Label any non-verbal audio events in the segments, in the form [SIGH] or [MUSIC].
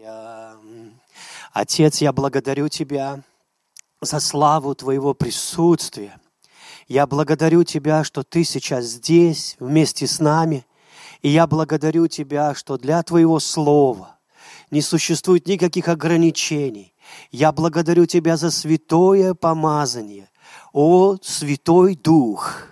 Аллилуйя. Отец, я благодарю Тебя за славу Твоего присутствия. Я благодарю Тебя, что Ты сейчас здесь вместе с нами. И я благодарю Тебя, что для Твоего Слова не существует никаких ограничений. Я благодарю Тебя за святое помазание. О, Святой Дух,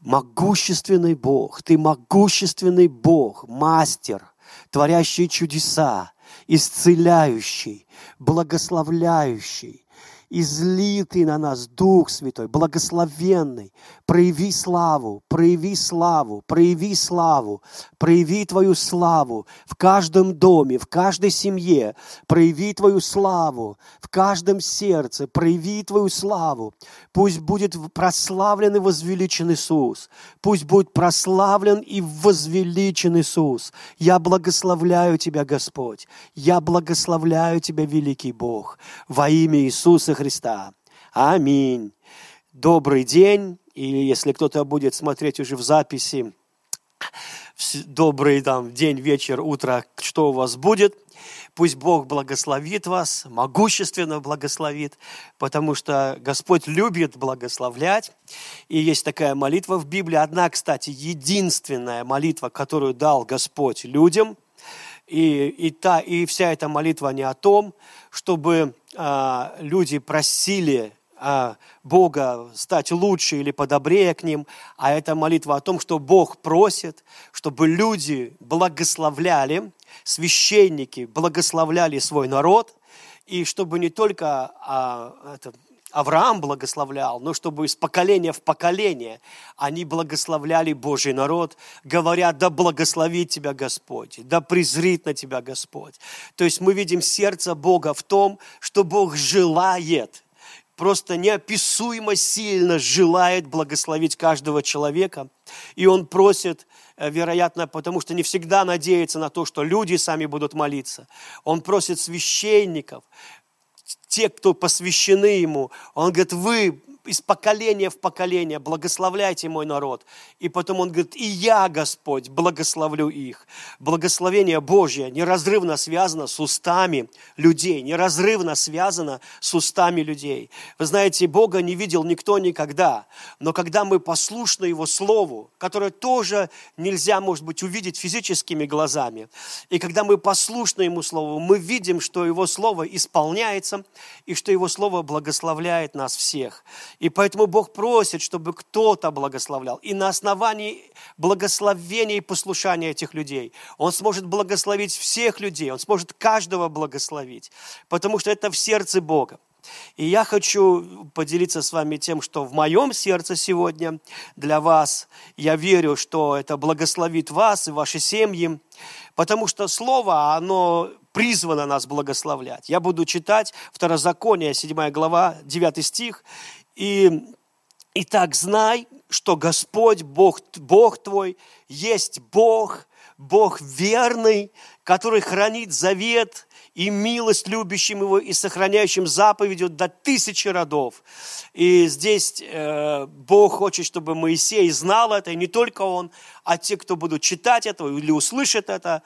могущественный Бог, Ты могущественный Бог, мастер, творящий чудеса, исцеляющий, благословляющий, изли Ты на нас Дух Святой, благословенный. Прояви славу, прояви славу, прояви славу, прояви Твою славу в каждом доме, в каждой семье. Прояви Твою славу в каждом сердце, прояви Твою славу. Пусть будет прославлен и возвеличен Иисус. Пусть будет прославлен и возвеличен Иисус. Я благословляю Тебя, Господь. Я благословляю Тебя, великий Бог, во имя Иисуса Христа. Аминь. Добрый день. И если кто-то будет смотреть уже в записи, добрый там день, вечер, утро, что у вас будет. Пусть Бог благословит вас, могущественно благословит, потому что Господь любит благословлять. И есть такая молитва в Библии. Одна, кстати, единственная молитва, которую дал Господь людям. И, и, та, и вся эта молитва не о том, чтобы а, люди просили а, Бога стать лучше или подобрее к ним, а это молитва о том, что Бог просит, чтобы люди благословляли, священники благословляли свой народ, и чтобы не только а, это, Авраам благословлял, но чтобы из поколения в поколение они благословляли Божий народ, говоря, да благословит тебя Господь, да презрит на тебя Господь. То есть мы видим сердце Бога в том, что Бог желает, просто неописуемо сильно желает благословить каждого человека. И Он просит, э, вероятно, потому что не всегда надеется на то, что люди сами будут молиться. Он просит священников, те, кто посвящены Ему. Он говорит, вы из поколения в поколение, благословляйте мой народ. И потом он говорит, и я, Господь, благословлю их. Благословение Божье неразрывно связано с устами людей, неразрывно связано с устами людей. Вы знаете, Бога не видел никто никогда, но когда мы послушны Его Слову, которое тоже нельзя, может быть, увидеть физическими глазами, и когда мы послушны Ему Слову, мы видим, что Его Слово исполняется, и что Его Слово благословляет нас всех. И поэтому Бог просит, чтобы кто-то благословлял. И на основании благословения и послушания этих людей Он сможет благословить всех людей, Он сможет каждого благословить, потому что это в сердце Бога. И я хочу поделиться с вами тем, что в моем сердце сегодня для вас. Я верю, что это благословит вас и ваши семьи, потому что Слово, оно призвано нас благословлять. Я буду читать Второзаконие, 7 глава, 9 стих, и Итак, знай, что Господь, Бог, Бог твой, есть Бог, Бог верный, который хранит завет и милость любящим его и сохраняющим заповедью до тысячи родов. И здесь э, Бог хочет, чтобы Моисей знал это, и не только он, а те, кто будут читать это или услышат это.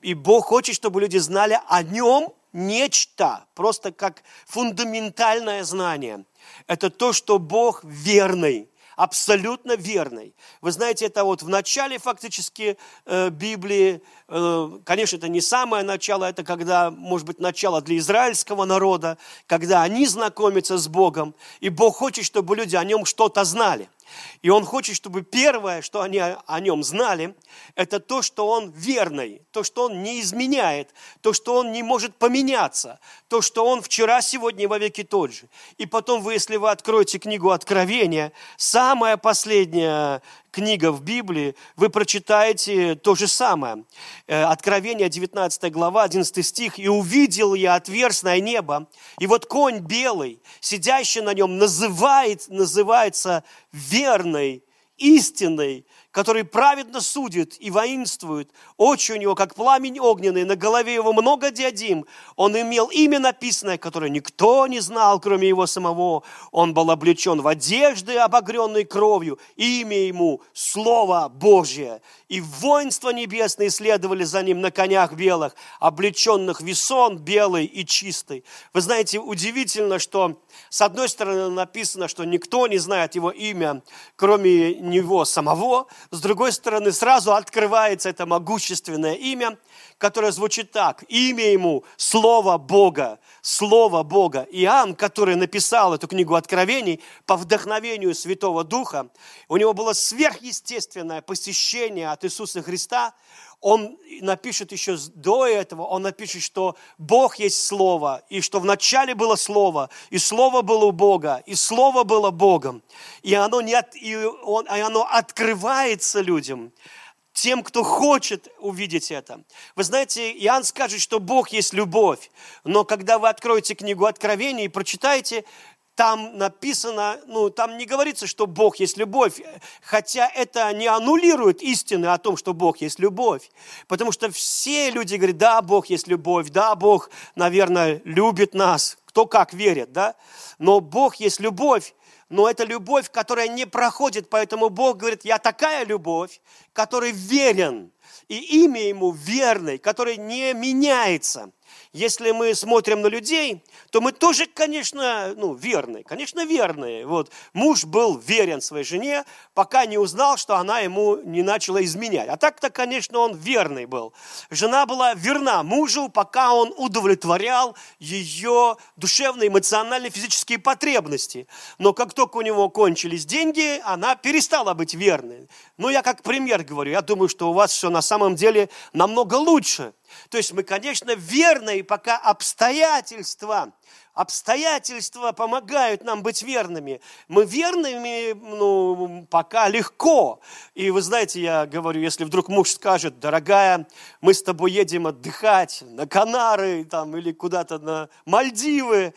И Бог хочет, чтобы люди знали о нем нечто, просто как фундаментальное знание – это то, что Бог верный, абсолютно верный. Вы знаете, это вот в начале фактически э, Библии, э, конечно, это не самое начало, это когда, может быть, начало для израильского народа, когда они знакомятся с Богом, и Бог хочет, чтобы люди о нем что-то знали – и он хочет, чтобы первое, что они о нем знали, это то, что он верный, то, что он не изменяет, то, что он не может поменяться, то, что он вчера, сегодня и вовеки тот же. И потом вы, если вы откроете книгу Откровения, самая последняя книга в Библии, вы прочитаете то же самое. Э, Откровение, 19 глава, 11 стих. «И увидел я отверстное небо, и вот конь белый, сидящий на нем, называет, называется верной, истинной, который праведно судит и воинствует. Очи у него, как пламень огненный, на голове его много диадим. Он имел имя написанное, которое никто не знал, кроме его самого. Он был облечен в одежды, обогренной кровью. Имя ему – Слово Божье. И воинства небесные следовали за ним на конях белых, облеченных весон белый и чистый. Вы знаете, удивительно, что с одной стороны написано, что никто не знает его имя, кроме него самого. С другой стороны, сразу открывается это могущественное имя, которое звучит так. Имя ему – Слово Бога. Слово Бога. Иоанн, который написал эту книгу Откровений по вдохновению Святого Духа, у него было сверхъестественное посещение от Иисуса Христа – он напишет еще до этого, он напишет, что Бог есть Слово, и что вначале было Слово, и Слово было у Бога, и Слово было Богом. И оно, не от, и он, и оно открывается людям, тем, кто хочет увидеть это. Вы знаете, Иоанн скажет, что Бог есть любовь, но когда вы откроете книгу Откровений и прочитаете, там написано, ну, там не говорится, что Бог есть любовь, хотя это не аннулирует истины о том, что Бог есть любовь. Потому что все люди говорят, да, Бог есть любовь, да, Бог, наверное, любит нас, кто как верит, да, но Бог есть любовь, но это любовь, которая не проходит, поэтому Бог говорит, я такая любовь, который верен, и имя ему верный, который не меняется. Если мы смотрим на людей, то мы тоже, конечно, ну, верные, конечно, верные. Вот, муж был верен своей жене, пока не узнал, что она ему не начала изменять. А так-то, конечно, он верный был. Жена была верна мужу, пока он удовлетворял ее душевные, эмоциональные, физические потребности. Но как только у него кончились деньги, она перестала быть верной. Ну, я как пример говорю, я думаю, что у вас все на самом деле намного лучше. То есть мы, конечно, верны, пока обстоятельства, обстоятельства помогают нам быть верными. Мы верными, ну, пока легко. И вы знаете, я говорю, если вдруг муж скажет, дорогая, мы с тобой едем отдыхать на Канары там, или куда-то на Мальдивы,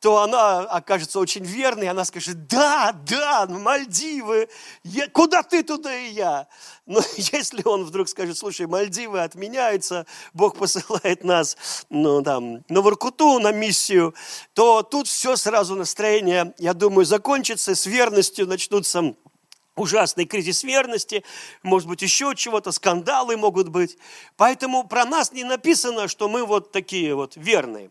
то она окажется очень верной, она скажет, да, да, Мальдивы, я, куда ты, туда и я. Но [LAUGHS] если он вдруг скажет, слушай, Мальдивы отменяются, Бог посылает нас ну, там, на Воркуту, на миссию, то тут все сразу настроение, я думаю, закончится, с верностью начнутся ужасный кризис верности, может быть, еще чего-то, скандалы могут быть. Поэтому про нас не написано, что мы вот такие вот верные.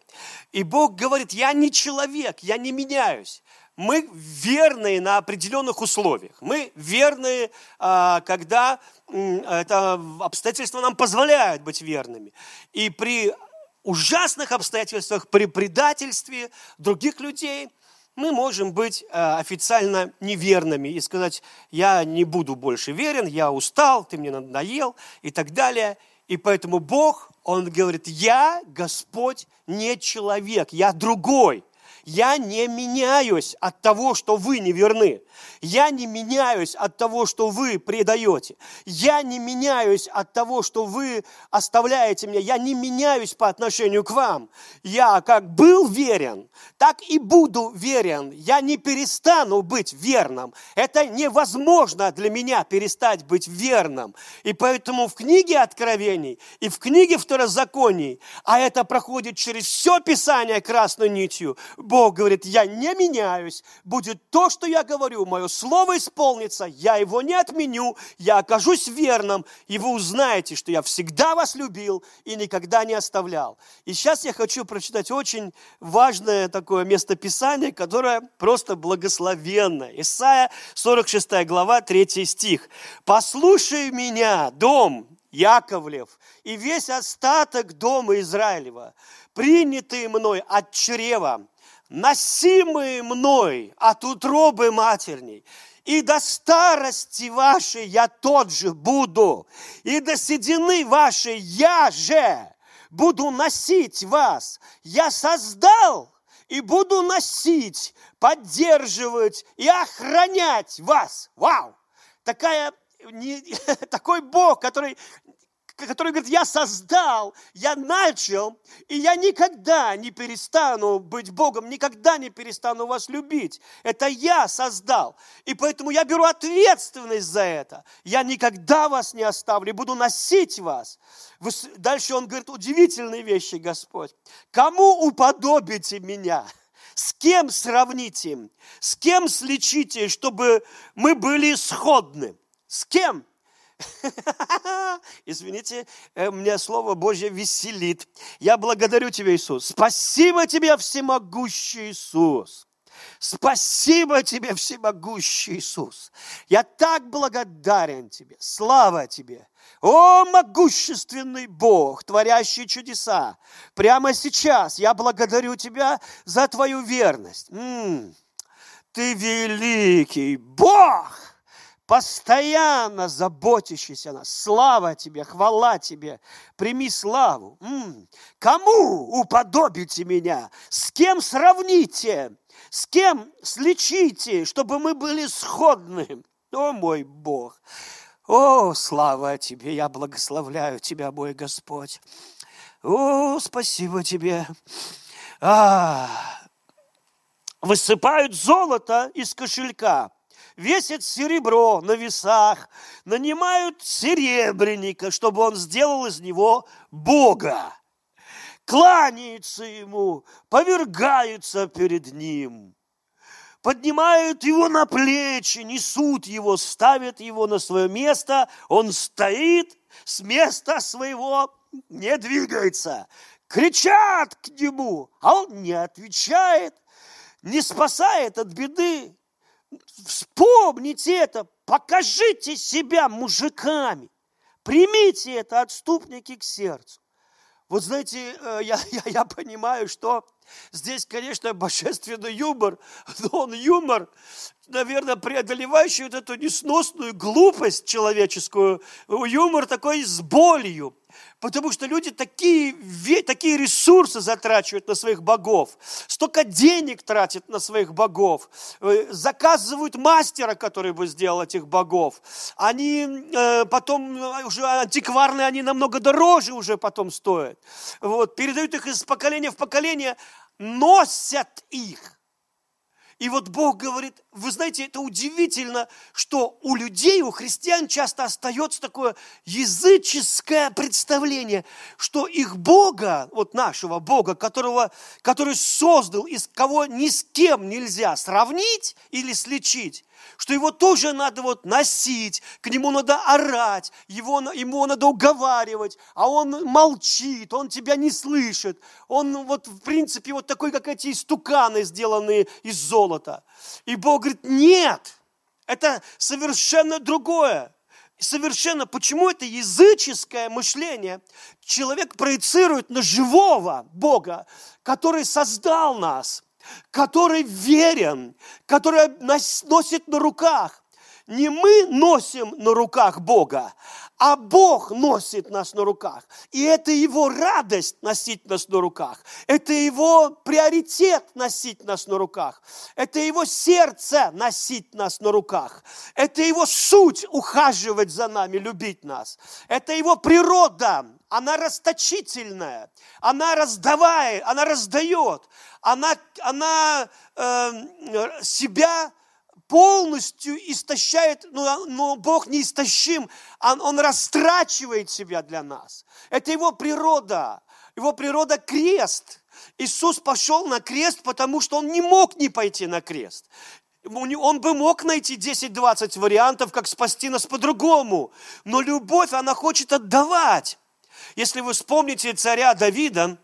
И Бог говорит, я не человек, я не меняюсь. Мы верные на определенных условиях. Мы верные, а, когда это обстоятельства нам позволяют быть верными. И при ужасных обстоятельствах, при предательстве других людей – мы можем быть э, официально неверными и сказать, я не буду больше верен, я устал, ты мне надоел и так далее. И поэтому Бог, Он говорит, я Господь не человек, я другой. Я не меняюсь от того, что вы не верны. Я не меняюсь от того, что вы предаете. Я не меняюсь от того, что вы оставляете меня. Я не меняюсь по отношению к вам. Я как был верен, так и буду верен. Я не перестану быть верным. Это невозможно для меня перестать быть верным. И поэтому в книге Откровений и в книге Второзаконий, а это проходит через все Писание красной нитью, Бог говорит, я не меняюсь, будет то, что я говорю, мое слово исполнится, я его не отменю, я окажусь верным, и вы узнаете, что я всегда вас любил и никогда не оставлял. И сейчас я хочу прочитать очень важное такое местописание, которое просто благословенное. Исайя 46 глава, 3 стих. «Послушай меня, дом Яковлев, и весь остаток дома Израилева, принятые мной от чрева, носимые мной от утробы матерней, и до старости вашей я тот же буду, и до седины вашей я же буду носить вас. Я создал и буду носить, поддерживать и охранять вас. Вау! Такая, не, [LAUGHS] такой Бог, который который говорит, я создал, я начал, и я никогда не перестану быть Богом, никогда не перестану вас любить. Это я создал. И поэтому я беру ответственность за это. Я никогда вас не оставлю, буду носить вас. Дальше он говорит удивительные вещи, Господь. Кому уподобите меня? С кем сравните? С кем слечите, чтобы мы были сходны? С кем? [LAUGHS] Извините, э, мне Слово Божье веселит. Я благодарю Тебя, Иисус. Спасибо Тебе, всемогущий Иисус. Спасибо Тебе, всемогущий Иисус. Я так благодарен Тебе. Слава Тебе. О, могущественный Бог, творящий чудеса. Прямо сейчас я благодарю Тебя за Твою верность. М-м, ты великий Бог постоянно заботящийся о нас. Слава тебе, хвала тебе, прими славу. М-м. Кому уподобите меня? С кем сравните? С кем слечите, чтобы мы были сходны? О мой Бог! О, слава тебе, я благословляю тебя, мой Господь. О, спасибо тебе. А, высыпают золото из кошелька, весят серебро на весах, нанимают серебряника, чтобы он сделал из него Бога. Кланяются ему, повергаются перед ним, поднимают его на плечи, несут его, ставят его на свое место, он стоит с места своего, не двигается. Кричат к нему, а он не отвечает, не спасает от беды. Вспомните это, покажите себя мужиками. Примите это, отступники, к сердцу. Вот знаете, э, я, [LAUGHS] я, я понимаю, что здесь, конечно, [LAUGHS] божественный юмор, но он юмор, наверное, преодолевающий вот эту несносную глупость человеческую, юмор такой с болью. Потому что люди такие, такие ресурсы затрачивают на своих богов, столько денег тратят на своих богов, э, заказывают мастера, который бы сделал этих богов. Они э, потом э, уже антикварные, они намного дороже уже потом стоят. Вот, передают их из поколения в поколение, носят их. И вот Бог говорит, вы знаете, это удивительно, что у людей, у христиан часто остается такое языческое представление, что их Бога, вот нашего Бога, которого, который создал, из кого ни с кем нельзя сравнить или слечить, что его тоже надо вот носить, к нему надо орать, его, ему надо уговаривать, а он молчит, он тебя не слышит. Он вот в принципе вот такой, как эти стуканы, сделанные из золота. И Бог говорит, нет, это совершенно другое. Совершенно, почему это языческое мышление? Человек проецирует на живого Бога, который создал нас, который верен, который носит на руках. Не мы носим на руках Бога, а Бог носит нас на руках. И это Его радость носить нас на руках. Это Его приоритет носить нас на руках. Это Его сердце носить нас на руках. Это Его суть ухаживать за нами, любить нас. Это Его природа, она расточительная, она раздавает, она раздает, она, она э, себя полностью истощает, но, но Бог не истощим, он, он растрачивает себя для нас. Это его природа, его природа крест. Иисус пошел на крест, потому что он не мог не пойти на крест. Он бы мог найти 10-20 вариантов, как спасти нас по-другому. Но любовь, она хочет отдавать. Если вы вспомните царя Давида,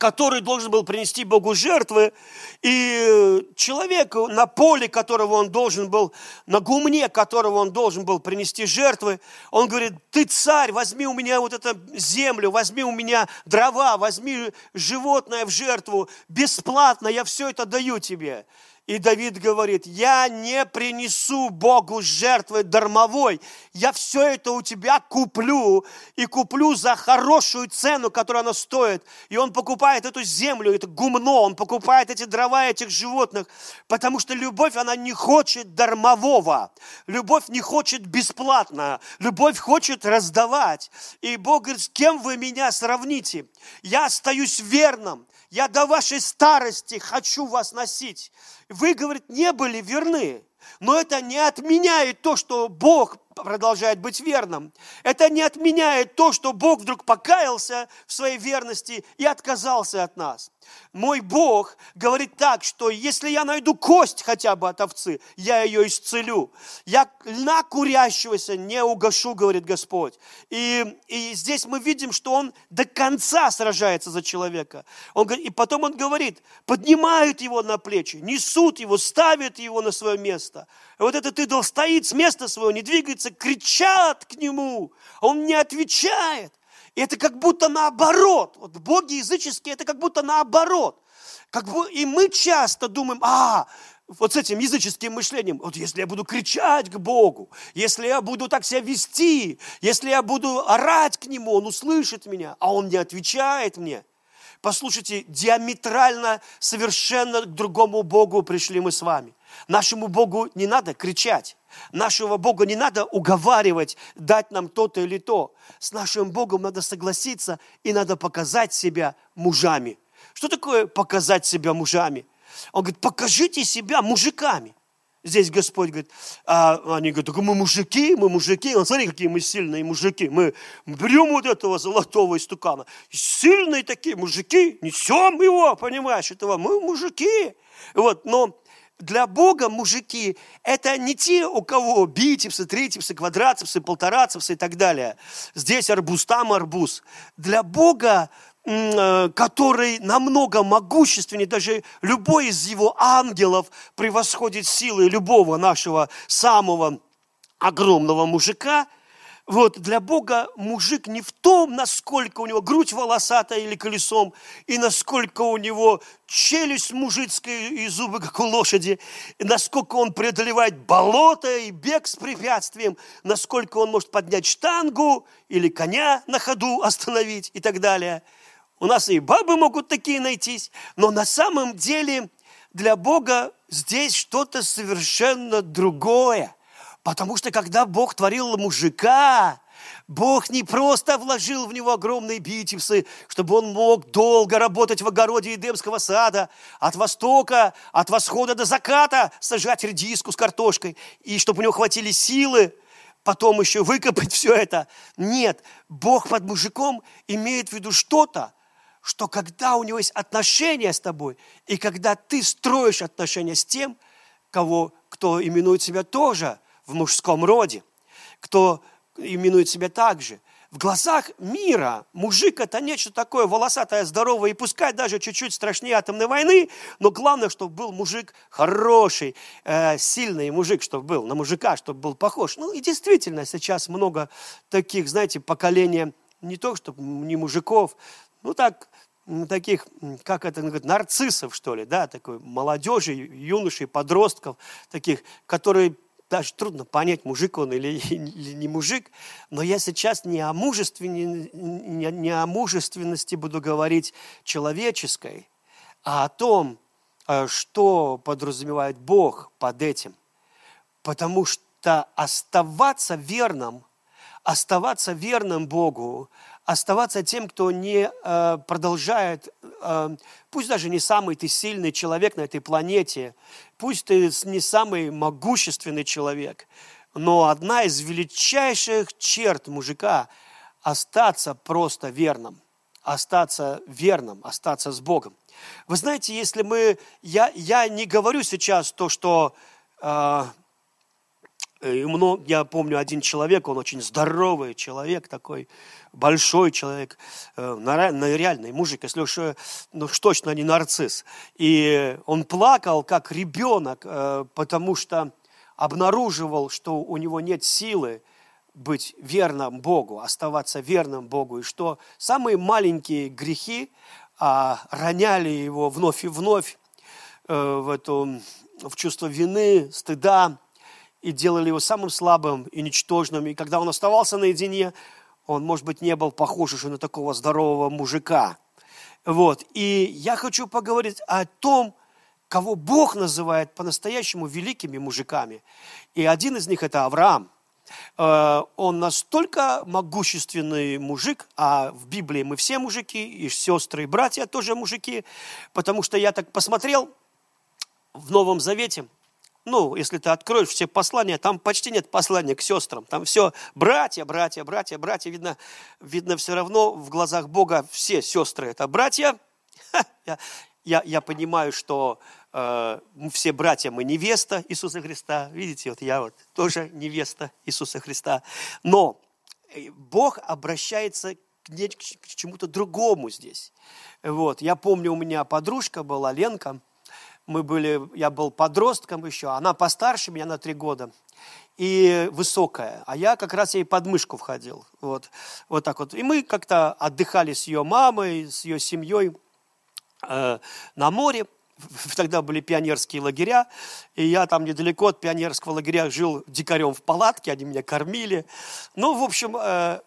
который должен был принести Богу жертвы, и человек, на поле которого он должен был, на гумне которого он должен был принести жертвы, он говорит, ты царь, возьми у меня вот эту землю, возьми у меня дрова, возьми животное в жертву, бесплатно, я все это даю тебе. И Давид говорит, я не принесу Богу жертвы дармовой, я все это у тебя куплю, и куплю за хорошую цену, которую она стоит. И он покупает эту землю, это гумно, он покупает эти дрова этих животных, потому что любовь, она не хочет дармового, любовь не хочет бесплатно, любовь хочет раздавать. И Бог говорит, с кем вы меня сравните? Я остаюсь верным, я до вашей старости хочу вас носить. Вы, говорит, не были верны. Но это не отменяет то, что Бог продолжает быть верным. Это не отменяет то, что Бог вдруг покаялся в своей верности и отказался от нас. Мой Бог говорит так, что если я найду кость хотя бы от овцы, я ее исцелю. Я на курящегося не угашу, говорит Господь. И, и здесь мы видим, что Он до конца сражается за человека. Он, и потом Он говорит, поднимают его на плечи, несут его, ставят его на свое место. Вот этот идол стоит с места своего, не двигается, кричат к нему, он не отвечает. И это как будто наоборот. Вот боги языческие, это как будто наоборот. Как бы, и мы часто думаем, а, вот с этим языческим мышлением, вот если я буду кричать к Богу, если я буду так себя вести, если я буду орать к Нему, Он услышит меня, а Он не отвечает мне. Послушайте, диаметрально, совершенно к другому Богу пришли мы с вами. Нашему Богу не надо кричать. Нашего Бога не надо уговаривать, дать нам то-то или то. С нашим Богом надо согласиться и надо показать себя мужами. Что такое показать себя мужами? Он говорит, покажите себя мужиками. Здесь Господь говорит, а они говорят, только мы мужики, мы мужики. Он, смотри, какие мы сильные мужики. Мы берем вот этого золотого истукана. Сильные такие мужики, несем его, понимаешь, этого мы мужики. Вот, но для Бога мужики – это не те, у кого битипсы, тритипсы, квадрацепсы, полторацепсы и так далее. Здесь арбуз, там арбуз. Для Бога, э, который намного могущественнее, даже любой из его ангелов превосходит силы любого нашего самого огромного мужика – вот для Бога мужик не в том, насколько у него грудь волосатая или колесом, и насколько у него челюсть мужицкая и зубы, как у лошади, и насколько он преодолевает болото и бег с препятствием, насколько он может поднять штангу или коня на ходу остановить и так далее. У нас и бабы могут такие найтись, но на самом деле для Бога здесь что-то совершенно другое – Потому что когда Бог творил мужика, Бог не просто вложил в него огромные битипсы, чтобы он мог долго работать в огороде Эдемского сада, от востока, от восхода до заката сажать редиску с картошкой, и чтобы у него хватили силы потом еще выкопать [LAUGHS] все это. Нет, Бог под мужиком имеет в виду что-то, что когда у него есть отношения с тобой, и когда ты строишь отношения с тем, кого, кто именует себя тоже – в мужском роде, кто именует себя так же. В глазах мира мужик это нечто такое волосатое, здоровое, и пускай даже чуть-чуть страшнее атомной войны, но главное, чтобы был мужик хороший, э, сильный мужик, чтобы был, на мужика, чтобы был похож. Ну и действительно, сейчас много таких, знаете, поколения, не то, чтобы не мужиков, ну так, таких, как это говорит, нарциссов, что ли, да, такой молодежи, юношей, подростков, таких, которые даже трудно понять, мужик он или, [LAUGHS] или не мужик, но я сейчас не о, мужественности, не о мужественности буду говорить человеческой, а о том, э, что подразумевает Бог под этим. Потому что оставаться верным, оставаться верным Богу, оставаться тем, кто не э, продолжает, э, пусть даже не самый ты сильный человек на этой планете, пусть ты не самый могущественный человек, но одна из величайших черт мужика – остаться просто верным, остаться верным, остаться с Богом. Вы знаете, если мы, я, я не говорю сейчас то, что э, и много, я помню один человек, он очень здоровый человек такой, большой человек, э, реальный мужик, если уж, э, ну уж точно не нарцисс. И он плакал, как ребенок, э, потому что обнаруживал, что у него нет силы быть верным Богу, оставаться верным Богу, и что самые маленькие грехи а, роняли его вновь и вновь в эту в чувство вины, стыда, и делали его самым слабым и ничтожным. И когда он оставался наедине, он, может быть, не был похож уже на такого здорового мужика. Вот. И я хочу поговорить о том, кого Бог называет по-настоящему великими мужиками. И один из них – это Авраам. Э, он настолько могущественный мужик, а в Библии мы все мужики, и сестры, и братья тоже мужики, потому что я так посмотрел в Новом Завете – ну, если ты откроешь все послания, там почти нет послания к сестрам. Там все братья, братья, братья, братья. Видно, видно все равно в глазах Бога все сестры – это братья. [LAUGHS] Я, я, я понимаю, что э, все братья мы невеста Иисуса Христа. Видите, вот я вот тоже невеста Иисуса Христа. Но э, Бог обращается к, к чему-то другому здесь. Вот. Я помню, у меня подружка была, Ленка, мы были, я был подростком еще, она постарше меня на три года и высокая, а я как раз ей под мышку входил, вот, вот так вот. И мы как-то отдыхали с ее мамой, с ее семьей э, на море, [LAUGHS] тогда были пионерские лагеря, и я там недалеко от пионерского лагеря жил дикарем в палатке, они меня кормили. Ну, в общем, э,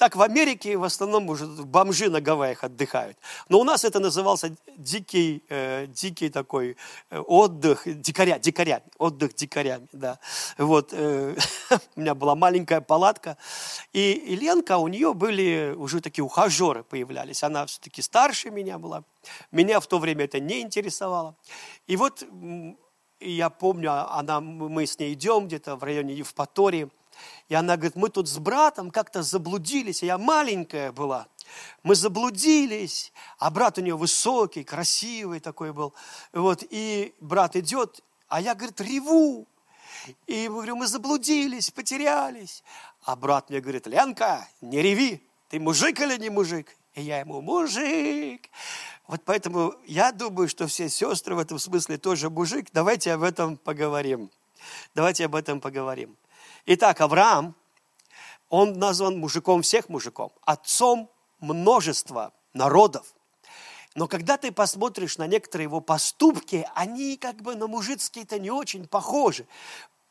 так в Америке в основном уже бомжи на Гавайях отдыхают. Но у нас это назывался дикий, э, дикий такой э, отдых дикаря, дикаря, отдых дикарями, да. Вот, э, [LAUGHS] у меня была маленькая палатка, и, и Ленка, у нее были уже такие ухажеры появлялись. Она все-таки старше меня была. Меня в то время это не интересовало. И вот я помню, она, мы с ней идем где-то в районе Евпатории, и она говорит, мы тут с братом как-то заблудились, я маленькая была. Мы заблудились, а брат у нее высокий, красивый такой был. Вот, и брат идет, а я, говорит, реву. И говорю, мы заблудились, потерялись. А брат мне говорит, Ленка, не реви, ты мужик или не мужик? И я ему, мужик. Вот поэтому я думаю, что все сестры в этом смысле тоже мужик. Давайте об этом поговорим. Давайте об этом поговорим. Итак, Авраам, он назван мужиком всех мужиков, отцом множества народов. Но когда ты посмотришь на некоторые его поступки, они как бы на мужицкие-то не очень похожи.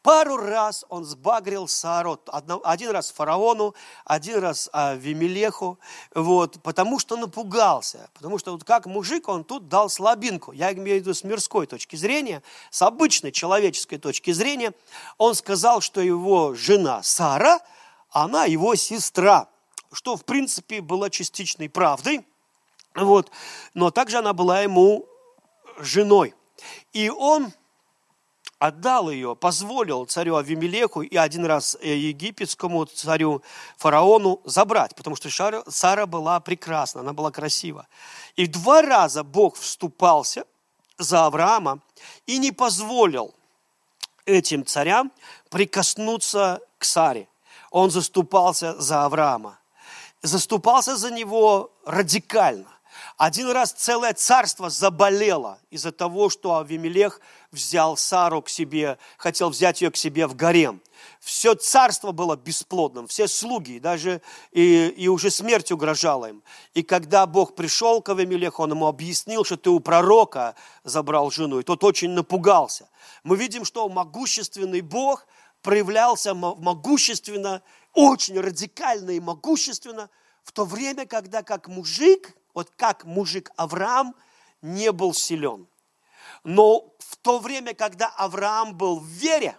Пару раз он сбагрил Сару, один раз фараону, один раз а, Вимелеху, вот, потому что напугался, потому что вот как мужик он тут дал слабинку. Я имею в виду с мирской точки зрения, с обычной человеческой точки зрения. Он сказал, что его жена Сара, она его сестра, что в принципе было частичной правдой, вот, но также она была ему женой. И он отдал ее, позволил царю Авимелеху и один раз э, египетскому царю фараону забрать, потому что Сара была прекрасна, она была красива. И два раза Бог вступался за Авраама и не позволил этим царям прикоснуться к Саре. Он заступался за Авраама. Заступался за него радикально. Один раз целое царство заболело из-за того, что Авимелех взял Сару к себе, хотел взять ее к себе в гарем. Все царство было бесплодным, все слуги, даже и, и уже смерть угрожала им. И когда Бог пришел к Авимелеху, он ему объяснил, что ты у пророка забрал жену, и тот очень напугался. Мы видим, что могущественный Бог проявлялся могущественно, очень радикально и могущественно, в то время, когда как мужик вот как мужик Авраам не был силен. Но то время, когда Авраам был в вере,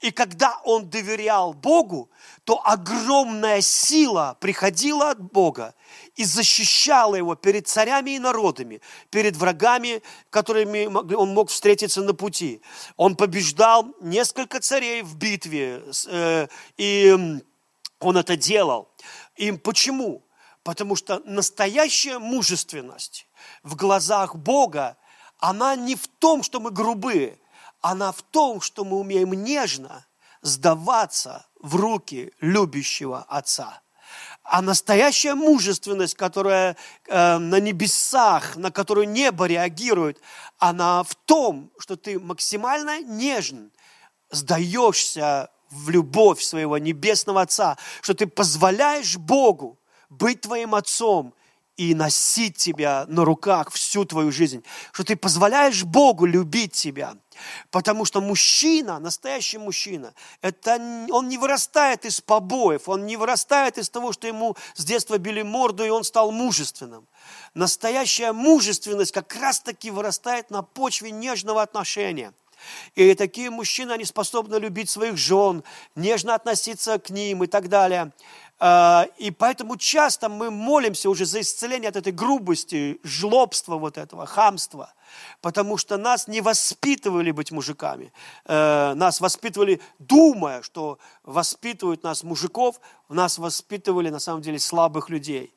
и когда он доверял Богу, то огромная сила приходила от Бога и защищала его перед царями и народами, перед врагами, которыми он мог встретиться на пути. Он побеждал несколько царей в битве, э, и он это делал. И почему? Потому что настоящая мужественность в глазах Бога, она не в том, что мы грубые, она в том, что мы умеем нежно сдаваться в руки любящего Отца. А настоящая мужественность, которая э, на небесах, на которую небо реагирует, она в том, что ты максимально нежен, сдаешься в любовь своего небесного Отца, что ты позволяешь Богу быть твоим отцом и носить тебя на руках всю твою жизнь, что ты позволяешь Богу любить тебя. Потому что мужчина, настоящий мужчина, это, он не вырастает из побоев, он не вырастает из того, что ему с детства били морду, и он стал мужественным. Настоящая мужественность как раз-таки вырастает на почве нежного отношения. И такие мужчины, они способны любить своих жен, нежно относиться к ним и так далее. А, и поэтому часто мы молимся уже за исцеление от этой грубости, жлобства вот этого, хамства. Потому что нас не воспитывали быть мужиками. Э, нас воспитывали, думая, что воспитывают нас мужиков, нас воспитывали на самом деле слабых людей.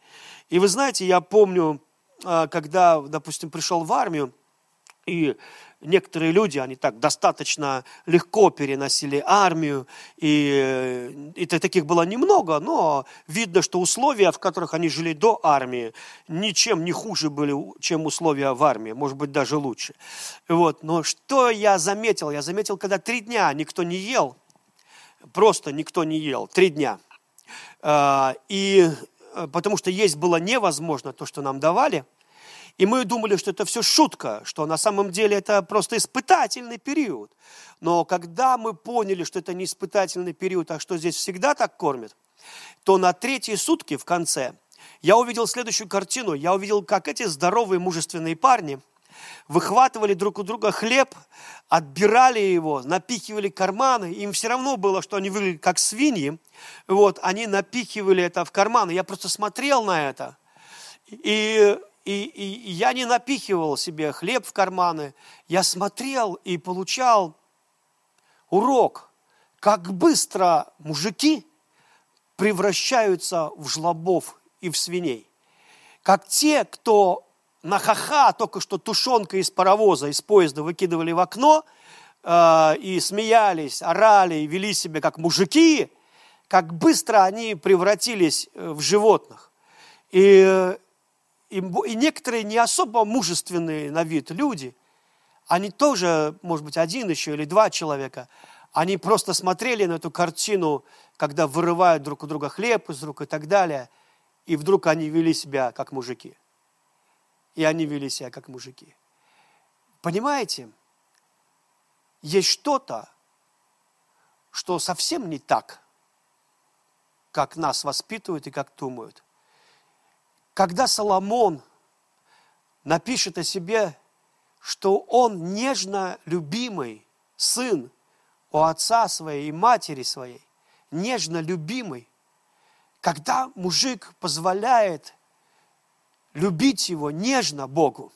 И вы знаете, я помню, а, когда, допустим, пришел в армию, и некоторые люди, они так достаточно легко переносили армию, и, и таких было немного, но видно, что условия, в которых они жили до армии, ничем не хуже были, чем условия в армии, может быть, даже лучше. Вот. Но что я заметил? Я заметил, когда три дня никто не ел, просто никто не ел, три дня. А, и э, потому что есть было невозможно то, что нам давали – и мы думали, что это все шутка, что на самом деле это просто испытательный период. Но когда мы поняли, что это не испытательный период, а что здесь всегда так кормят, то на третьи сутки в конце я увидел следующую картину. Я увидел, как эти здоровые мужественные парни выхватывали друг у друга хлеб, отбирали его, напихивали карманы. Им все равно было, что они выглядят как свиньи. Вот, они напихивали это в карманы. Я просто смотрел на это. И и, и, я не напихивал себе хлеб в карманы, я смотрел и получал урок, как быстро мужики превращаются в жлобов и в свиней. Как те, кто на ха-ха только что тушенка из паровоза, из поезда выкидывали в окно э, и смеялись, орали и вели себя как мужики, как быстро они превратились э, в животных. И и, и некоторые не особо мужественные на вид люди, они тоже, может быть, один еще или два человека, они просто смотрели на эту картину, когда вырывают друг у друга хлеб из рук и так далее, и вдруг они вели себя как мужики. И они вели себя как мужики. Понимаете? Есть что-то, что совсем не так, как нас воспитывают и как думают. Когда Соломон напишет о себе, что он нежно любимый сын у отца своей и матери своей, нежно любимый, когда мужик позволяет любить его нежно Богу,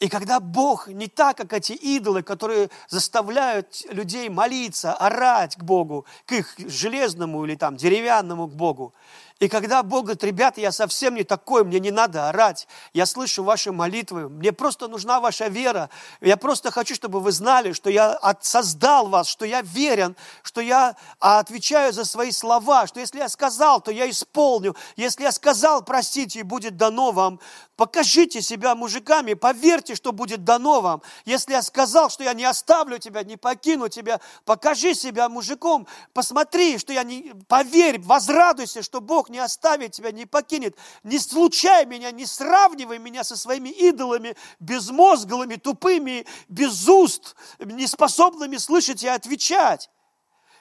и когда Бог не так, как эти идолы, которые заставляют людей молиться, орать к Богу, к их железному или там деревянному к Богу, и когда Бог говорит, ребята, я совсем не такой, мне не надо орать, я слышу ваши молитвы, мне просто нужна ваша вера, я просто хочу, чтобы вы знали, что я создал вас, что я верен, что я отвечаю за свои слова, что если я сказал, то я исполню, если я сказал, простите, и будет дано вам, покажите себя мужиками, поверьте, что будет дано вам. Если я сказал, что я не оставлю тебя, не покину тебя, покажи себя мужиком, посмотри, что я не... Поверь, возрадуйся, что Бог не оставит тебя, не покинет. Не случай меня, не сравнивай меня со своими идолами, безмозглыми, тупыми, без уст, неспособными слышать и отвечать.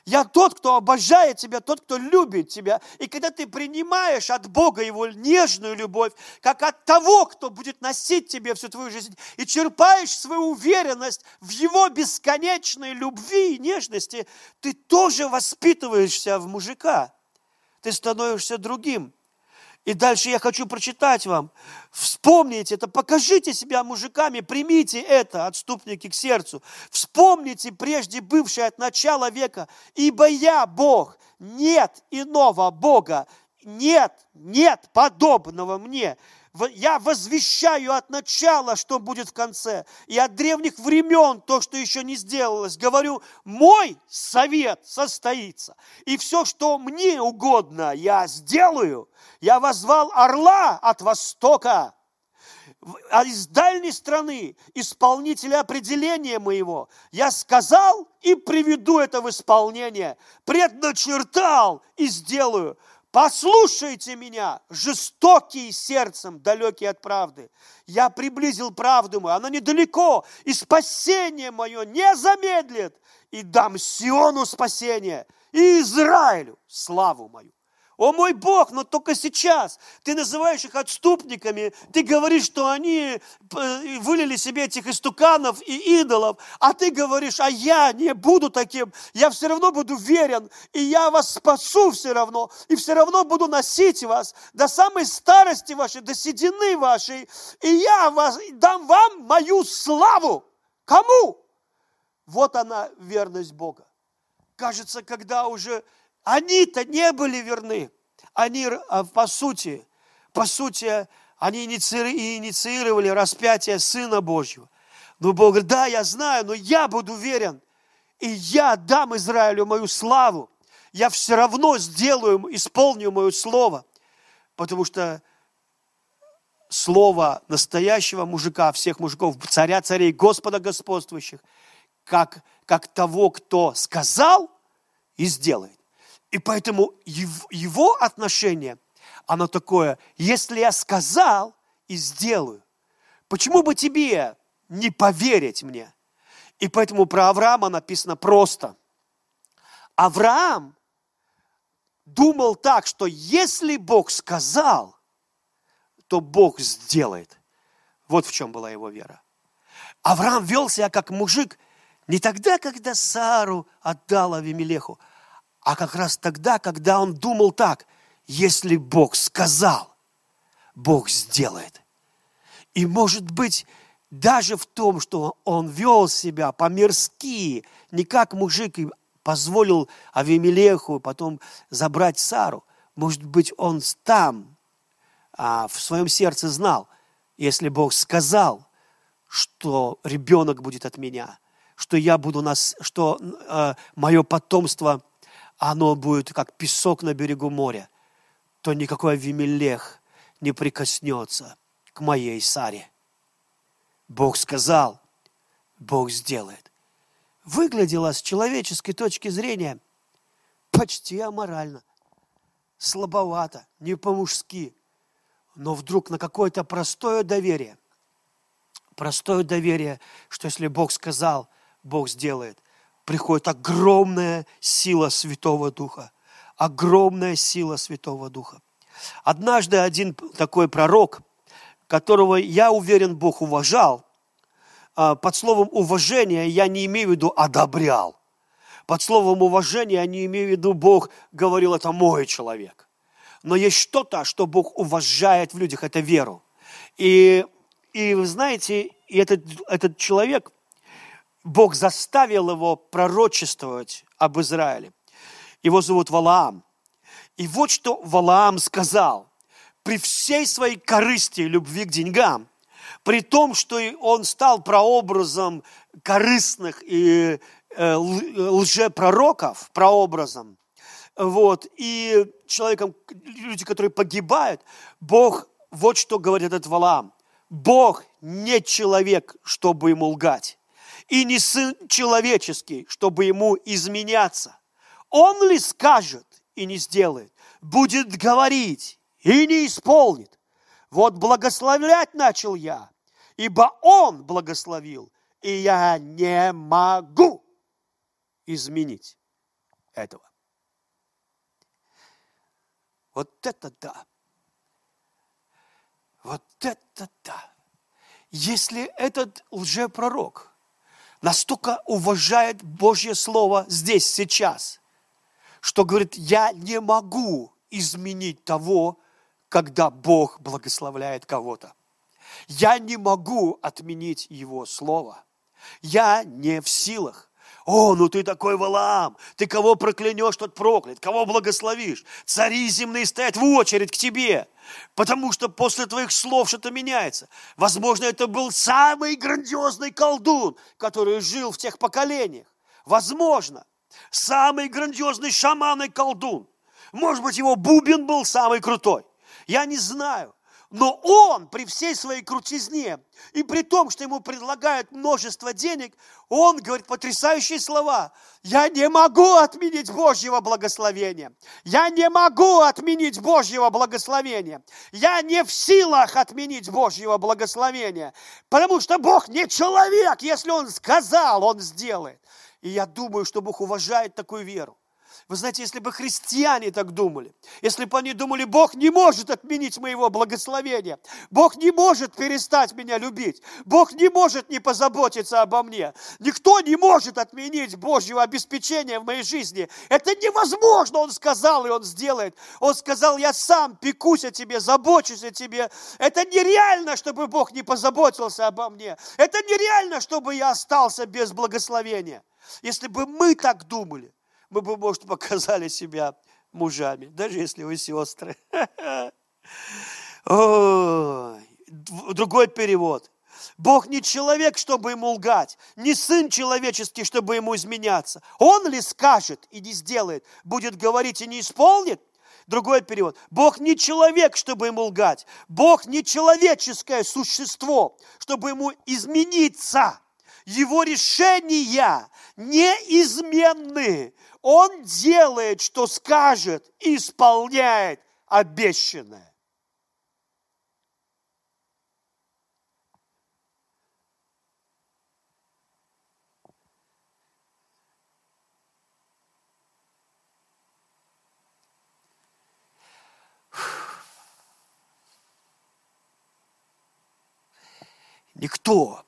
Я тот, кто обожает тебя, тот, кто любит тебя. И когда ты принимаешь от Бога Его нежную любовь, как от того, кто будет носить тебе всю твою жизнь, и черпаешь свою уверенность в Его бесконечной любви и нежности, ты тоже воспитываешься в мужика. Ты становишься другим. И дальше я хочу прочитать вам. Вспомните это, покажите себя мужиками, примите это, отступники к сердцу. Вспомните прежде бывшее от начала века, ибо я Бог, нет иного Бога, нет, нет подобного мне я возвещаю от начала, что будет в конце, и от древних времен то, что еще не сделалось. Говорю, мой совет состоится, и все, что мне угодно, я сделаю. Я возвал орла от востока, а из дальней страны исполнителя определения моего. Я сказал и приведу это в исполнение, предначертал и сделаю. Послушайте меня, жестокие сердцем, далекие от правды. Я приблизил правду мою, она недалеко, и спасение мое не замедлит, и дам Сиону спасение, и Израилю славу мою. О мой Бог, но только сейчас ты называешь их отступниками, ты говоришь, что они э, вылили себе этих истуканов и идолов, а ты говоришь, а я не буду таким, я все равно буду верен, и я вас спасу все равно, и все равно буду носить вас до самой старости вашей, до седины вашей, и я вас, дам вам мою славу. Кому? Вот она верность Бога. Кажется, когда уже они-то не были верны. Они, а, по сути, по сути, они инициировали распятие Сына Божьего. Но Бог говорит, да, я знаю, но я буду верен. И я дам Израилю мою славу. Я все равно сделаю, исполню мое слово. Потому что слово настоящего мужика, всех мужиков, царя царей, Господа господствующих, как, как того, кто сказал и сделает. И поэтому его отношение, оно такое, если я сказал и сделаю, почему бы тебе не поверить мне? И поэтому про Авраама написано просто. Авраам думал так, что если Бог сказал, то Бог сделает. Вот в чем была его вера. Авраам вел себя как мужик не тогда, когда Сару отдал Авимелеху, а как раз тогда, когда он думал так, если Бог сказал, Бог сделает. И может быть, даже в том, что он вел себя по-мирски, не как мужик и позволил Авимелеху потом забрать Сару, может быть, он там, а, в своем сердце знал, если Бог сказал, что ребенок будет от меня, что я буду нас, что э, мое потомство оно будет как песок на берегу моря, то никакой Авимелех не прикоснется к моей Саре. Бог сказал, Бог сделает. Выглядело с человеческой точки зрения почти аморально, слабовато, не по-мужски, но вдруг на какое-то простое доверие, простое доверие, что если Бог сказал, Бог сделает – приходит огромная сила Святого Духа. Огромная сила Святого Духа. Однажды один такой пророк, которого, я уверен, Бог уважал, а, под словом уважения я не имею в виду одобрял. Под словом уважения я не имею в виду, Бог говорил, это мой человек. Но есть что-то, что Бог уважает в людях, это веру. И, и вы знаете, и этот, этот человек – Бог заставил его пророчествовать об Израиле. Его зовут Валаам. И вот что Валаам сказал. При всей своей корысти и любви к деньгам, при том, что он стал прообразом корыстных и э, лжепророков, прообразом, вот, и человеком, люди, которые погибают, Бог, вот что говорит этот Валаам. Бог не человек, чтобы ему лгать и не сын человеческий, чтобы ему изменяться. Он ли скажет и не сделает, будет говорить и не исполнит. Вот благословлять начал я, ибо он благословил, и я не могу изменить этого. Вот это да. Вот это да. Если этот лжепророк настолько уважает Божье Слово здесь, сейчас, что говорит, я не могу изменить того, когда Бог благословляет кого-то. Я не могу отменить Его Слово. Я не в силах. О, ну ты такой Валаам, ты кого проклянешь, тот проклят, кого благословишь. Цари земные стоят в очередь к тебе, потому что после твоих слов что-то меняется. Возможно, это был самый грандиозный колдун, который жил в тех поколениях. Возможно, самый грандиозный шаман и колдун. Может быть, его бубен был самый крутой. Я не знаю. Но он при всей своей крутизне и при том, что ему предлагают множество денег, он говорит потрясающие слова. Я не могу отменить Божьего благословения. Я не могу отменить Божьего благословения. Я не в силах отменить Божьего благословения. Потому что Бог не человек. Если Он сказал, Он сделает. И я думаю, что Бог уважает такую веру. Вы знаете, если бы христиане так думали, если бы они думали, Бог не может отменить моего благословения, Бог не может перестать меня любить, Бог не может не позаботиться обо мне, никто не может отменить Божьего обеспечения в моей жизни. Это невозможно, Он сказал, и Он сделает. Он сказал, я сам пекусь о тебе, забочусь о тебе. Это нереально, чтобы Бог не позаботился обо мне. Это нереально, чтобы я остался без благословения. Если бы мы так думали, мы бы, может, показали себя мужами, даже если вы сестры. [LAUGHS] Ой, другой перевод. Бог не человек, чтобы ему лгать, не сын человеческий, чтобы ему изменяться. Он ли скажет и не сделает, будет говорить и не исполнит? Другой перевод. Бог не человек, чтобы ему лгать. Бог не человеческое существо, чтобы ему измениться. Его решения неизменны. Он делает, что скажет, исполняет обещанное. Никто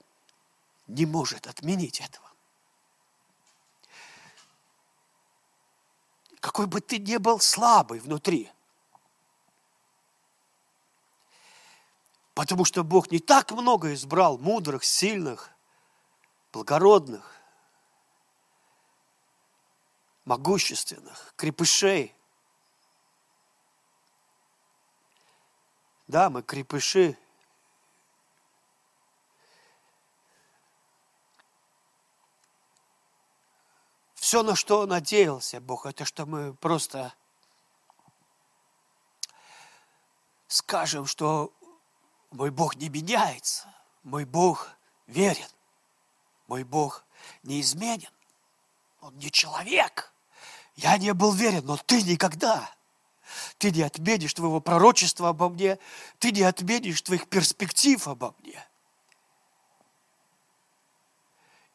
не может отменить этого. какой бы ты ни был слабый внутри. Потому что Бог не так много избрал мудрых, сильных, благородных, могущественных, крепышей. Да, мы крепыши – Все, на что надеялся Бог, это что мы просто скажем, что мой Бог не меняется, мой Бог верен, мой Бог неизменен, Он не человек. Я не был верен, но ты никогда. Ты не отменишь твоего пророчества обо мне, ты не отменишь твоих перспектив обо мне.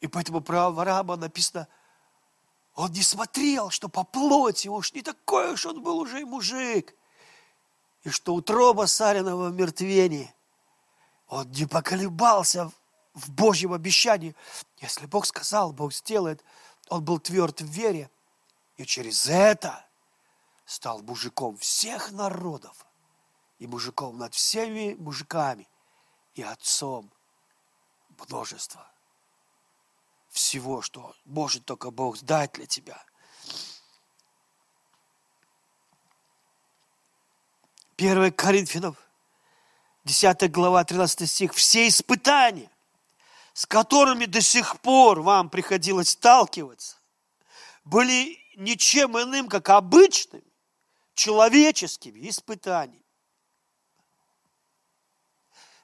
И поэтому про Авраама написано – он не смотрел, что по плоти уж не такой уж он был уже и мужик. И что утроба Сариного в мертвении. Он не поколебался в Божьем обещании. Если Бог сказал, Бог сделает, он был тверд в вере. И через это стал мужиком всех народов. И мужиком над всеми мужиками. И отцом множества всего, что может только Бог дать для тебя. Первое Коринфянов, 10 глава, 13 стих. Все испытания, с которыми до сих пор вам приходилось сталкиваться, были ничем иным, как обычными человеческими испытаниями.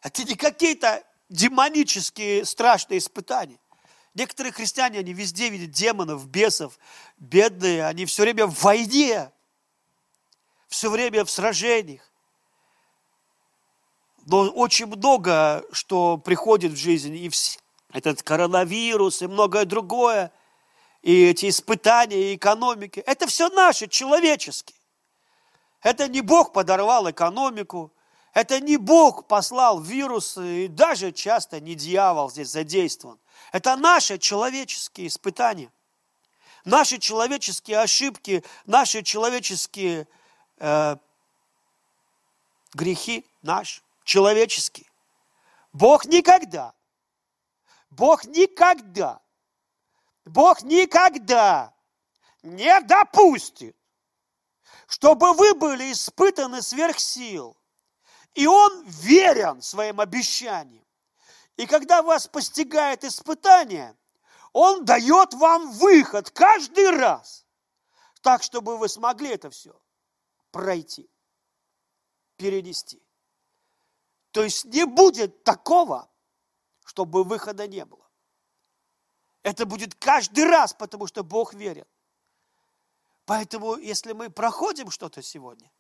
Это не какие-то демонические страшные испытания. Некоторые христиане, они везде видят демонов, бесов, бедные, они все время в войне, все время в сражениях. Но очень много, что приходит в жизнь, и этот коронавирус, и многое другое, и эти испытания, и экономики, это все наши, человеческие. Это не Бог подорвал экономику, это не Бог послал вирусы, и даже часто не дьявол здесь задействован. Это наши человеческие испытания, наши человеческие ошибки, наши человеческие э, грехи, наши человеческие. Бог никогда, Бог никогда, Бог никогда не допустит, чтобы вы были испытаны сверх сил. И Он верен своим обещаниям. И когда вас постигает испытание, Он дает вам выход каждый раз, так, чтобы вы смогли это все пройти, перенести. То есть не будет такого, чтобы выхода не было. Это будет каждый раз, потому что Бог верит. Поэтому, если мы проходим что-то сегодня,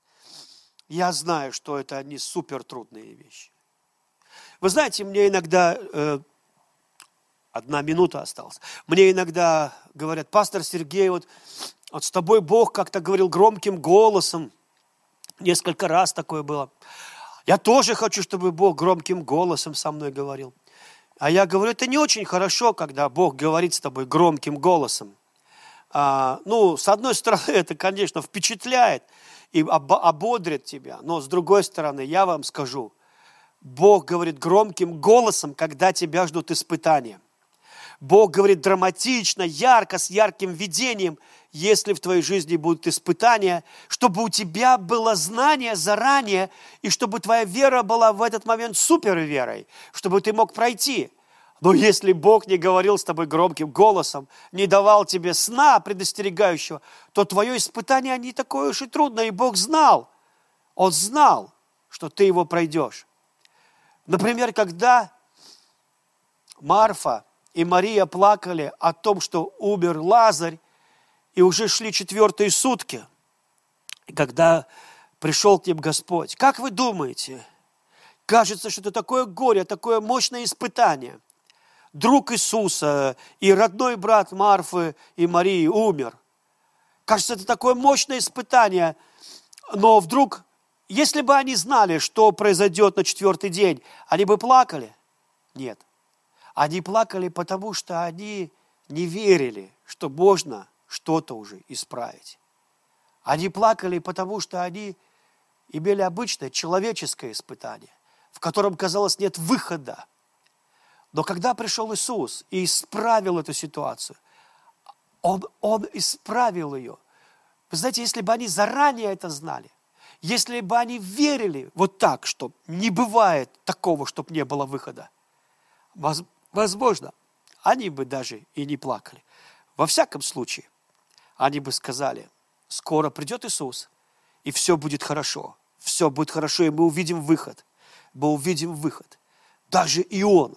я знаю, что это не супер трудные вещи. Вы знаете, мне иногда, э, одна минута осталась, мне иногда говорят, пастор Сергей, вот, вот с тобой Бог как-то говорил громким голосом, несколько раз такое было. Я тоже хочу, чтобы Бог громким голосом со мной говорил. А я говорю, это не очень хорошо, когда Бог говорит с тобой громким голосом. А, ну, с одной стороны, [LAUGHS] это, конечно, впечатляет и ободрит тебя, но с другой стороны, я вам скажу, Бог говорит громким голосом, когда тебя ждут испытания. Бог говорит драматично, ярко, с ярким видением, если в твоей жизни будут испытания, чтобы у тебя было знание заранее, и чтобы твоя вера была в этот момент суперверой, чтобы ты мог пройти. Но если Бог не говорил с тобой громким голосом, не давал тебе сна предостерегающего, то твое испытание не такое уж и трудное, и Бог знал, Он знал, что ты его пройдешь. Например, когда Марфа и Мария плакали о том, что умер Лазарь, и уже шли четвертые сутки, когда пришел к ним Господь. Как вы думаете? Кажется, что это такое горе, такое мощное испытание. Друг Иисуса и родной брат Марфы и Марии умер. Кажется, это такое мощное испытание. Но вдруг, если бы они знали, что произойдет на четвертый день, они бы плакали? Нет. Они плакали, потому что они не верили, что можно что-то уже исправить. Они плакали, потому что они имели обычное человеческое испытание, в котором, казалось, нет выхода. Но когда пришел Иисус и исправил эту ситуацию, Он, он исправил ее. Вы знаете, если бы они заранее это знали, если бы они верили вот так, что не бывает такого, чтобы не было выхода, возможно, они бы даже и не плакали. Во всяком случае, они бы сказали, скоро придет Иисус, и все будет хорошо. Все будет хорошо, и мы увидим выход. Мы увидим выход. Даже Ион,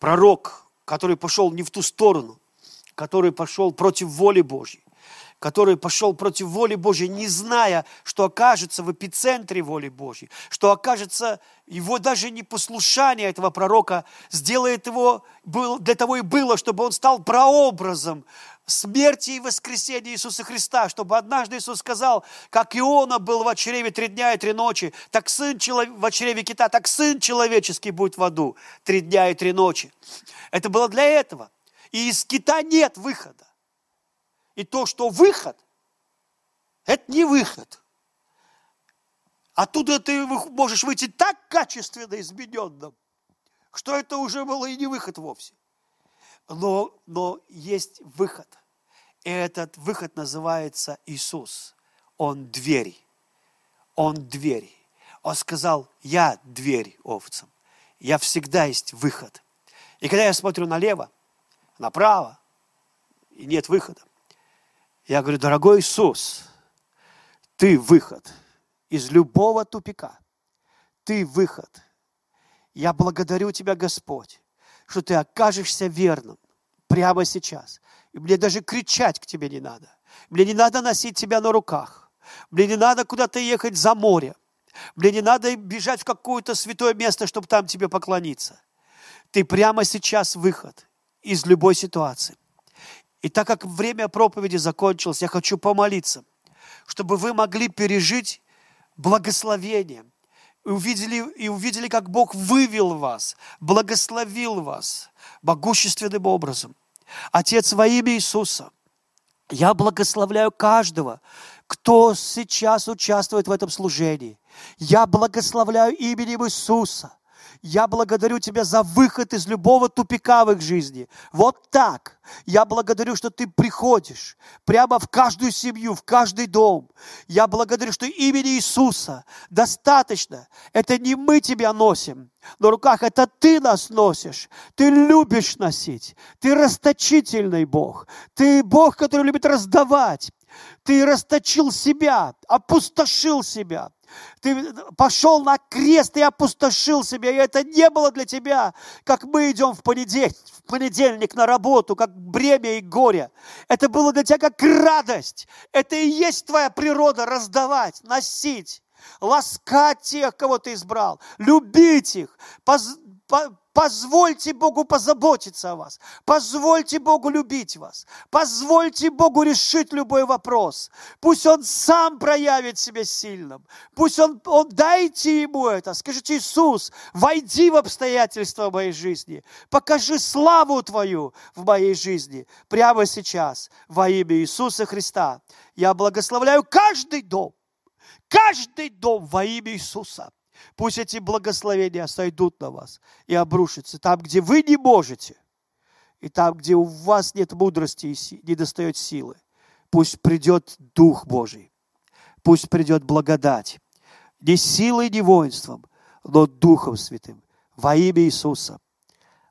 пророк, который пошел не в ту сторону, который пошел против воли Божьей, который пошел против воли Божьей, не зная, что окажется в эпицентре воли Божьей, что окажется его даже непослушание этого пророка сделает его, для того и было, чтобы он стал прообразом смерти и воскресения Иисуса Христа, чтобы однажды Иисус сказал, как Иона был в чреве три дня и три ночи, так сын челов... в чреве кита, так сын человеческий будет в аду три дня и три ночи. Это было для этого. И из кита нет выхода. И то, что выход, это не выход. Оттуда ты можешь выйти так качественно измененным, что это уже было и не выход вовсе. Но, но есть выход. И этот выход называется Иисус. Он дверь. Он дверь. Он сказал, я дверь овцам. Я всегда есть выход. И когда я смотрю налево, направо, и нет выхода, я говорю, дорогой Иисус, ты выход из любого тупика. Ты выход. Я благодарю Тебя, Господь, что ты окажешься верным прямо сейчас. И мне даже кричать к тебе не надо. Мне не надо носить тебя на руках. Мне не надо куда-то ехать за море. Мне не надо бежать в какое-то святое место, чтобы там тебе поклониться. Ты прямо сейчас выход из любой ситуации. И так как время проповеди закончилось, я хочу помолиться, чтобы вы могли пережить благословение, и увидели, и увидели, как Бог вывел вас, благословил вас могущественным образом. Отец, во имя Иисуса, я благословляю каждого, кто сейчас участвует в этом служении. Я благословляю именем Иисуса. Я благодарю Тебя за выход из любого тупика в их жизни. Вот так. Я благодарю, что Ты приходишь прямо в каждую семью, в каждый дом. Я благодарю, что имени Иисуса достаточно. Это не мы Тебя носим на руках, это Ты нас носишь. Ты любишь носить. Ты расточительный Бог. Ты Бог, который любит раздавать. Ты расточил себя, опустошил себя. Ты пошел на крест и опустошил себя, и это не было для тебя, как мы идем в понедельник, в понедельник на работу, как бремя и горе. Это было для тебя как радость. Это и есть твоя природа раздавать, носить, ласкать тех, кого ты избрал, любить их, поз, по, Позвольте Богу позаботиться о вас. Позвольте Богу любить вас. Позвольте Богу решить любой вопрос. Пусть Он сам проявит себя сильным. Пусть Он, он дайте Ему это. Скажите, Иисус, войди в обстоятельства моей жизни. Покажи славу Твою в моей жизни. Прямо сейчас во имя Иисуса Христа. Я благословляю каждый дом. Каждый дом во имя Иисуса. Пусть эти благословения сойдут на вас и обрушатся там, где вы не можете, и там, где у вас нет мудрости и не достает силы. Пусть придет Дух Божий, пусть придет благодать, не силой, не воинством, но Духом Святым, во имя Иисуса.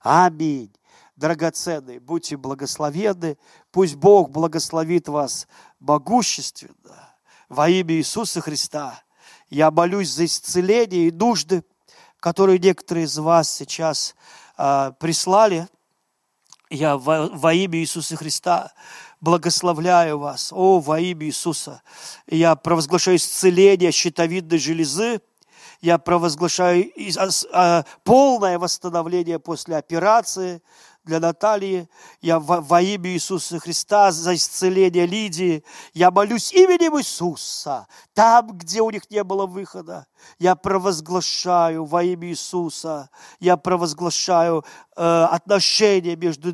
Аминь. Драгоценные, будьте благословенны, пусть Бог благословит вас могущественно во имя Иисуса Христа. Я молюсь за исцеление и нужды, которые некоторые из вас сейчас э, прислали. Я во, во имя Иисуса Христа благословляю вас. О, во имя Иисуса. Я провозглашаю исцеление щитовидной железы. Я провозглашаю а, полное восстановление после операции для Натальи. Я во, во имя Иисуса Христа за исцеление Лидии. Я молюсь именем Иисуса. Там, где у них не было выхода, я провозглашаю во имя Иисуса. Я провозглашаю э, отношения между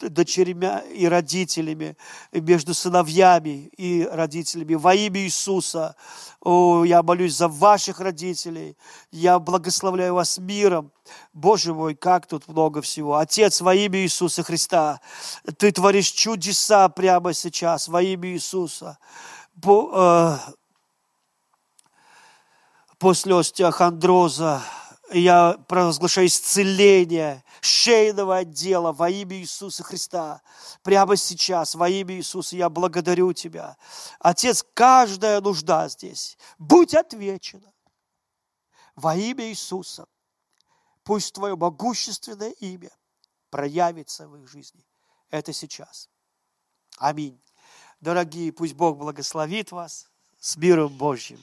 дочерьми и родителями, между сыновьями и родителями. Во имя Иисуса. О, я молюсь за ваших родителей. Я благословляю вас миром. Боже мой, как тут много всего. Отец, во имя Иисуса Христа, Ты творишь чудеса прямо сейчас, во имя Иисуса. Э, после остеохондроза я провозглашаю исцеление шейного отдела во имя Иисуса Христа. Прямо сейчас во имя Иисуса я благодарю Тебя. Отец, каждая нужда здесь, будь отвечена во имя Иисуса. Пусть Твое могущественное имя проявится в их жизни. Это сейчас. Аминь. Дорогие, пусть Бог благословит вас с миром Божьим.